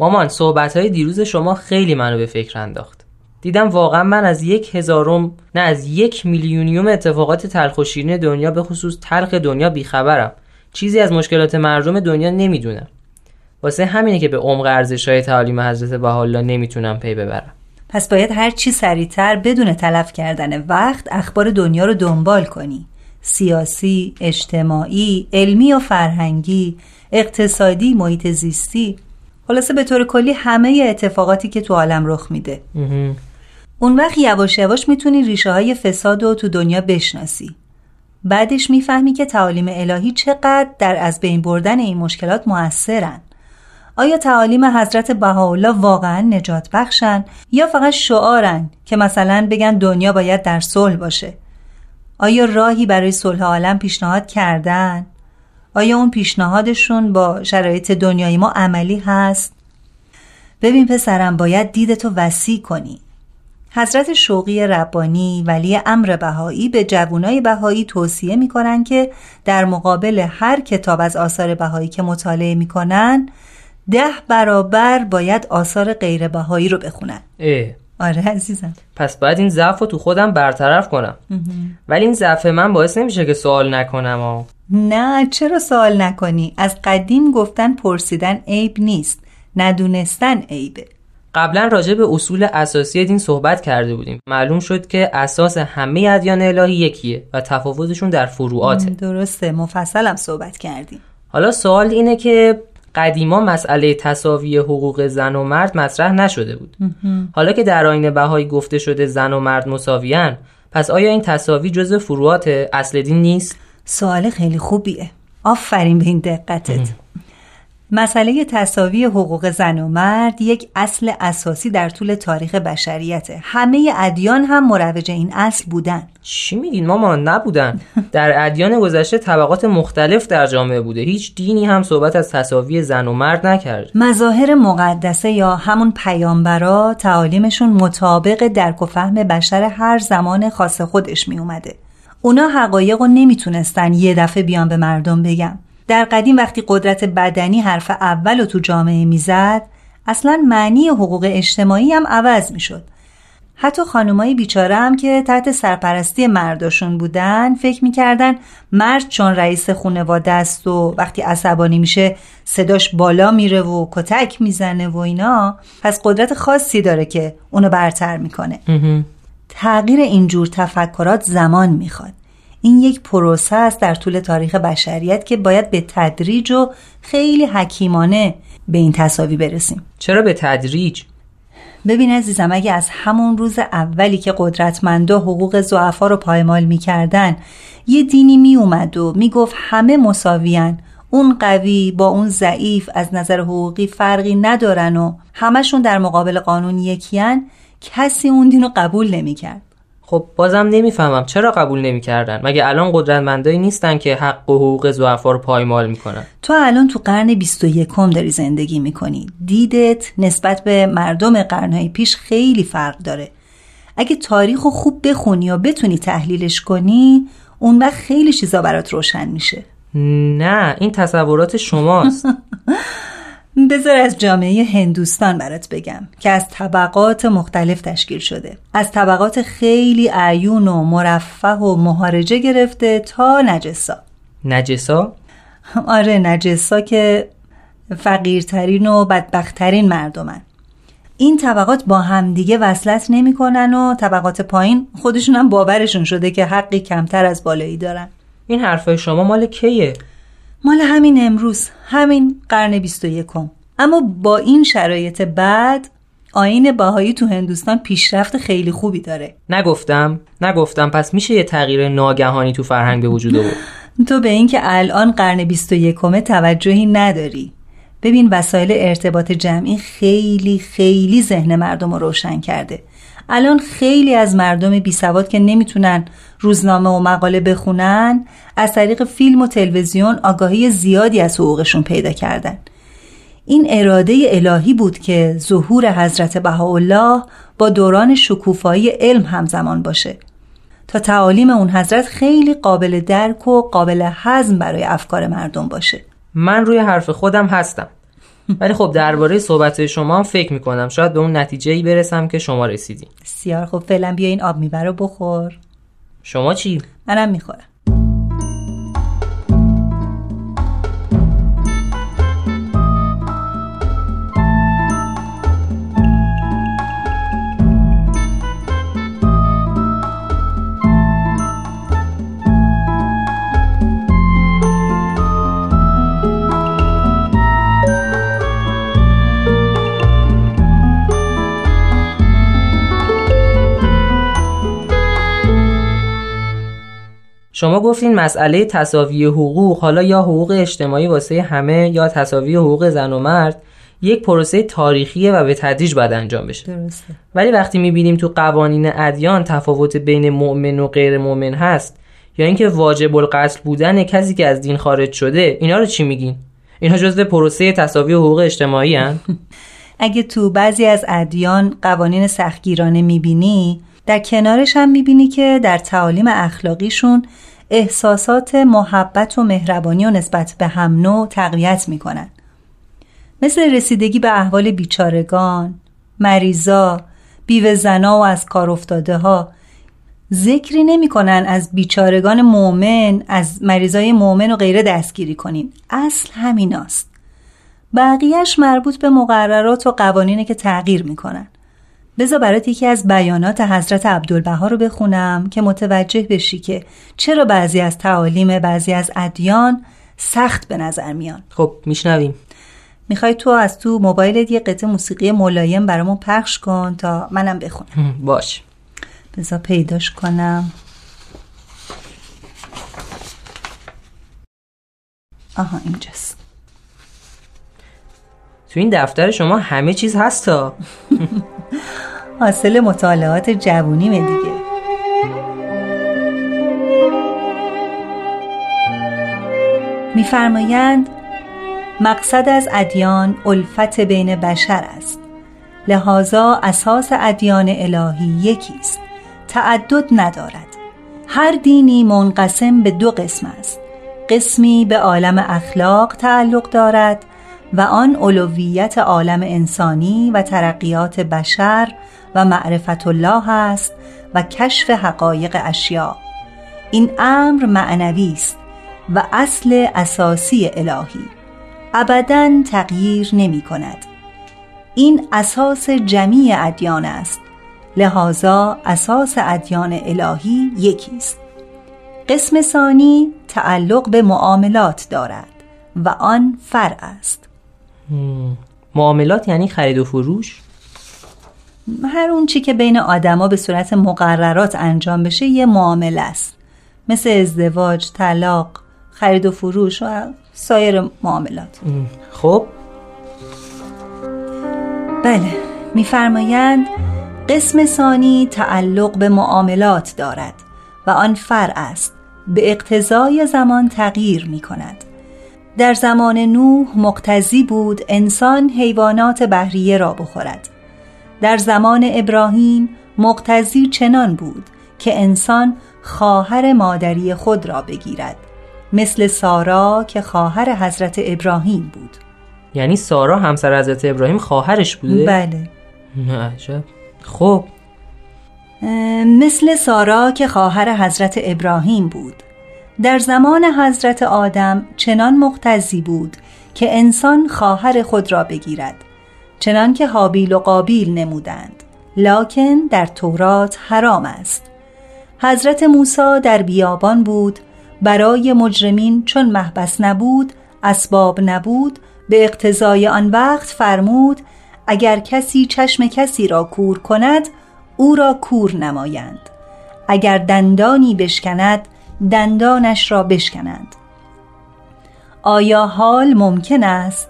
مامان صحبت های دیروز شما خیلی منو به فکر انداخت. دیدم واقعا من از یک هزارم نه از یک میلیونیوم اتفاقات تلخ و شیرین دنیا به خصوص تلخ دنیا بیخبرم. چیزی از مشکلات مردم دنیا نمی‌دونم. واسه همینه که به عمق ارزش های تعالیم حضرت بهاءالله نمی‌تونم پی ببرم. پس باید هر چی سریعتر بدون تلف کردن وقت اخبار دنیا رو دنبال کنی. سیاسی، اجتماعی، علمی و فرهنگی، اقتصادی، محیط زیستی. خلاصه به طور کلی همه اتفاقاتی که تو عالم رخ میده. اون وقت یواش یواش می‌تونی ریشه های فساد رو تو دنیا بشناسی. بعدش می‌فهمی که تعالیم الهی چقدر در از بین بردن این مشکلات موثرن. آیا تعالیم حضرت بهاءالله واقعا نجات بخشن یا فقط شعارن که مثلا بگن دنیا باید در صلح باشه؟ آیا راهی برای صلح عالم پیشنهاد کردن؟ آیا اون پیشنهادشون با شرایط دنیای ما عملی هست؟ ببین پسرم باید دیدتو وسیع کنی. حضرت شوقی ربانی ولی امر بهایی به جوانای بهایی توصیه می‌کنن که در مقابل هر کتاب از آثار بهایی که مطالعه می‌کنن ده برابر باید آثار غیر بهایی رو بخونن. اه. آره عزیزم. پس باید این ضعف رو تو خودم برطرف کنم. ولی این ضعف من باعث نمیشه که سوال نکنم آه. نه چرا سوال نکنی؟ از قدیم گفتن پرسیدن عیب نیست ندونستن عیبه. قبلا راجع به اصول اساسی دین صحبت کرده بودیم. معلوم شد که اساس همه ادیان الهی یکیه و تفاوتشون در فروعاته. درسته مفصلم صحبت کردیم. حالا سوال اینه که قدیما مسئله تساوی حقوق زن و مرد مطرح نشده بود. حالا که در آین بهایی گفته شده زن و مرد مساویان پس آیا این تساوی جزء فروعات اصل دین نیست؟ سوال خیلی خوبیه. آفرین به این دقتت. مسئله تساوی حقوق زن و مرد یک اصل اساسی در طول تاریخ بشریته. همه ادیان هم مروج این اصل بودن. چی میگین ماما؟ نبودن. در ادیان گذشته طبقات مختلف در جامعه بوده. هیچ دینی هم صحبت از تساوی زن و مرد نکرد. مظاهر مقدسه یا همون پیامبرا تعالیمشون مطابق درک و فهم بشر هر زمان خاص خودش می اومده اونا حقایق رو نمی‌تونستن یه دفعه بیان به مردم بگم در قدیم وقتی قدرت بدنی حرف اول رو تو جامعه می‌زد اصلا معنی حقوق اجتماعی هم عوض می‌شد. حتی خانمایی بیچاره هم که تحت سرپرستی مرداشون بودن فکر می‌کردن مرد چون رئیس خونواده است و وقتی عصبانی میشه صداش بالا میره و کتک می‌زنه و اینا پس قدرت خاصی داره که اونو برتر می‌کنه. تغییر اینجور تفکرات زمان می‌خواد. این یک پروسه است در طول تاریخ بشریت که باید به تدریج و خیلی حکیمانه به این تصاوی برسیم. چرا به تدریج؟ ببین عزیزم اگه از همون روز اولی که قدرتمندا حقوق زعفا رو پایمال می‌کردن یه دینی میومد و می‌گفت همه مساویان اون قوی با اون ضعیف از نظر حقوقی فرقی ندارن و همشون در مقابل قانون یکیان کسی اون دین رو قبول نمی‌کرد. خب بازم نمی‌فهمم چرا قبول نمی‌کردن؟ مگه الان قدرتمندایی نیستن که حق و حقوق زعفا رو پایمال می‌کنن؟ تو الان تو قرن 21 داری زندگی می‌کنی. دیدت نسبت به مردم قرنهای پیش خیلی فرق داره. اگه تاریخ رو خوب بخونی و بتونی تحلیلش کنی اون وقت خیلی چیزا برات روشن میشه. نه این تصورات شماست. بذار از جامعه هندوستان برات بگم که از طبقات مختلف تشکیل شده از طبقات خیلی عیون و مرفه و مهارجه گرفته تا نجسا نجسا؟ آره نجسا که فقیرترین و بدبختترین مردمن این طبقات با همدیگه وصلت نمی‌کنن و طبقات پایین خودشون هم باورشون شده که حقی کمتر از بالایی دارن این حرفای شما مال کیه؟ مال همین امروز همین قرن 21 اما با این شرایط بعد آین باهایی تو هندوستان پیشرفت خیلی خوبی داره. نگفتم نگفتم پس میشه یه تغییر ناگهانی تو فرهنگ به وجود آورد؟ تو به اینکه الان قرن 21 توجهی نداری. ببین وسایل ارتباط جمعی خیلی خیلی ذهن مردم رو روشن کرده. الان خیلی از مردم بی سواد که نمی‌تونن روزنامه و مقاله بخونن از طریق فیلم و تلویزیون آگاهی زیادی از حقوقشون پیدا کردن. این اراده الهی بود که ظهور حضرت بهاءالله با دوران شکوفایی علم همزمان باشه. تا تعالیم اون حضرت خیلی قابل درک و قابل هضم برای افکار مردم باشه. من روی حرف خودم هستم. ولی خب درباره صحبت شما هم فکر می‌کنم. شاید به اون نتیجه ای برسم که شما رسیدی. سیار خب فعلا بیا این آب میبر بخور. شما چی؟ منم می‌خورم. شما گفتین مسئله تصاوی حقوق حالا یا حقوق اجتماعی واسه همه یا تصاوی حقوق زن و مرد یک پروسه تاریخیه و به تدریج باید انجام بشه. درسته. ولی وقتی می‌بینیم تو قوانین ادیان تفاوت بین مؤمن و غیر مؤمن هست یا اینکه واجب القتل بودن کسی که از دین خارج شده اینا رو چی میگین؟ اینها جزو پروسه تصاوی حقوق اجتماعی هن؟ اگه تو بعضی از ادیان قوانین سختگیرانه می‌بینی در کنارش هم می‌بینی که در تعالیم اخلاقیشون احساسات محبت و مهربانی و نسبت به هم نوع تقویت می‌کنن. مثل رسیدگی به احوال بیچارگان مریضا بیوه زنا و از کار افتاده ها ذکری نمی‌کنن از بیچارگان مؤمن از مریضای مؤمن و غیره دستگیری کنین اصل همیناست. بقیهش مربوط به مقررات و قوانینه که تغییر می‌کنن. بذار برات یکی از بیانات حضرت عبدالبها رو بخونم که متوجه بشی که چرا بعضی از تعالیم بعضی از ادیان سخت به نظر میان. خب میشنویم. می‌خوای تو از تو موبایلت یه قطعه موسیقی ملایم برامون پخش کن تا منم بخونم. باش. بذار پیداش کنم. آها اینجاست. تو این دفتر شما همه چیز هستا حاصل مطالعات جوونیمه دیگه. میفرمایند مقصد از ادیان الفت بین بشر است. لحاظا اساس ادیان الهی یکی است. تعدد ندارد. هر دینی منقسم به دو قسم است. قسمی به عالم اخلاق تعلق دارد و آن علویت عالم انسانی و ترقیات بشر و معرفت الله است و کشف حقایق اشیا. این امر معنوی است و اصل اساسی الهی. ابدا تغییر نمی کند. این اساس جمیع ادیان است. لحاظا اساس ادیان الهی یکی است. قسم ثانی تعلق به معاملات دارد و آن فرع است. معاملات یعنی خرید و فروش؟ هر اون چی که بین آدما به صورت مقررات انجام بشه یه معامله است. مثل ازدواج، طلاق، خرید و فروش و سایر معاملات. خب؟ بله میفرمایند قسم ثانی تعلق به معاملات دارد و آن فرع است. به اقتضای زمان تغییر می کند در زمان نوح مقتضی بود انسان حیوانات بحریه را بخورد. در زمان ابراهیم مقتضی چنان بود که انسان خواهر مادری خود را بگیرد مثل سارا که خواهر حضرت ابراهیم بود. یعنی سارا همسر حضرت ابراهیم خواهرش بوده؟ بله. عجب. خب. مثل سارا که خواهر حضرت ابراهیم بود. در زمان حضرت آدم چنان مقتضی بود که انسان خواهر خود را بگیرد. چنان که حابیل و قابیل نمودند. لکن در تورات حرام است. حضرت موسی در بیابان بود. برای مجرمین چون محبس نبود اسباب نبود به اقتضای آن وقت فرمود اگر کسی چشم کسی را کور کند او را کور نمایند. اگر دندانی بشکند دندانش را بشکنند آیا حال ممکن است؟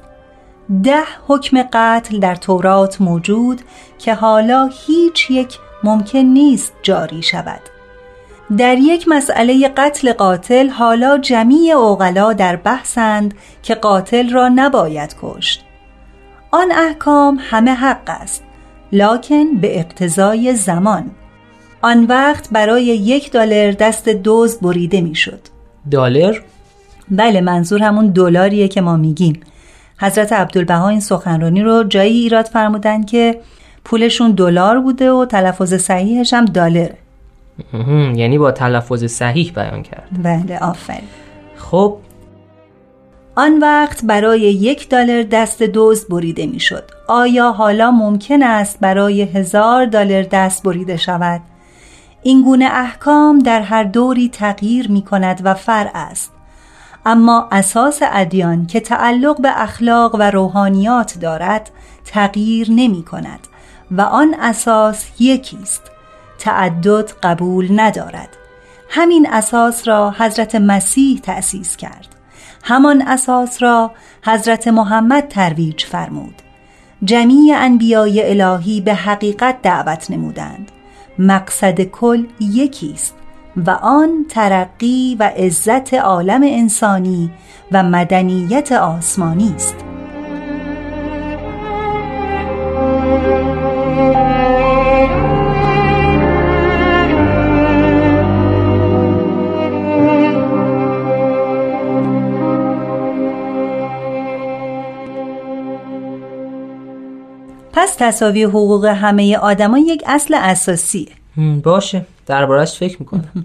ده حکم قتل در تورات موجود که حالا هیچ یک ممکن نیست جاری شود در یک مسئله قتل قاتل حالا جمیع اوغلا در بحثند که قاتل را نباید کشت آن احکام همه حق است لکن به اقتضای زمان آن وقت برای یک دلار دست دوز بریده می‌شد. دلار؟ بله منظور همون دلاریه که ما میگیم حضرت عبدالبها این سخنرانی رو جایی ایراد فرمودن که پولشون دلار بوده و تلفظ صحیحش هم دلاره یعنی با تلفظ صحیح بیان کرد بله آفرین خب آن وقت برای یک دلار دست دوز بریده می‌شد. آیا حالا ممکن است برای هزار دلار دست بریده شود؟ این گونه احکام در هر دوری تغییر می کند و فرع است. اما اساس ادیان که تعلق به اخلاق و روحانیات دارد تغییر نمی کند و آن اساس یکی است تعدد قبول ندارد. همین اساس را حضرت مسیح تأسیس کرد. همان اساس را حضرت محمد ترویج فرمود. جمیع انبیای الهی به حقیقت دعوت نمودند. مقصد کل یکی است و آن ترقی و عزت عالم انسانی و مدنیت آسمانی است. پس تصاوی حقوق همه آدما یک اصل اساسیه باشه. دربارش فکر می‌کنم.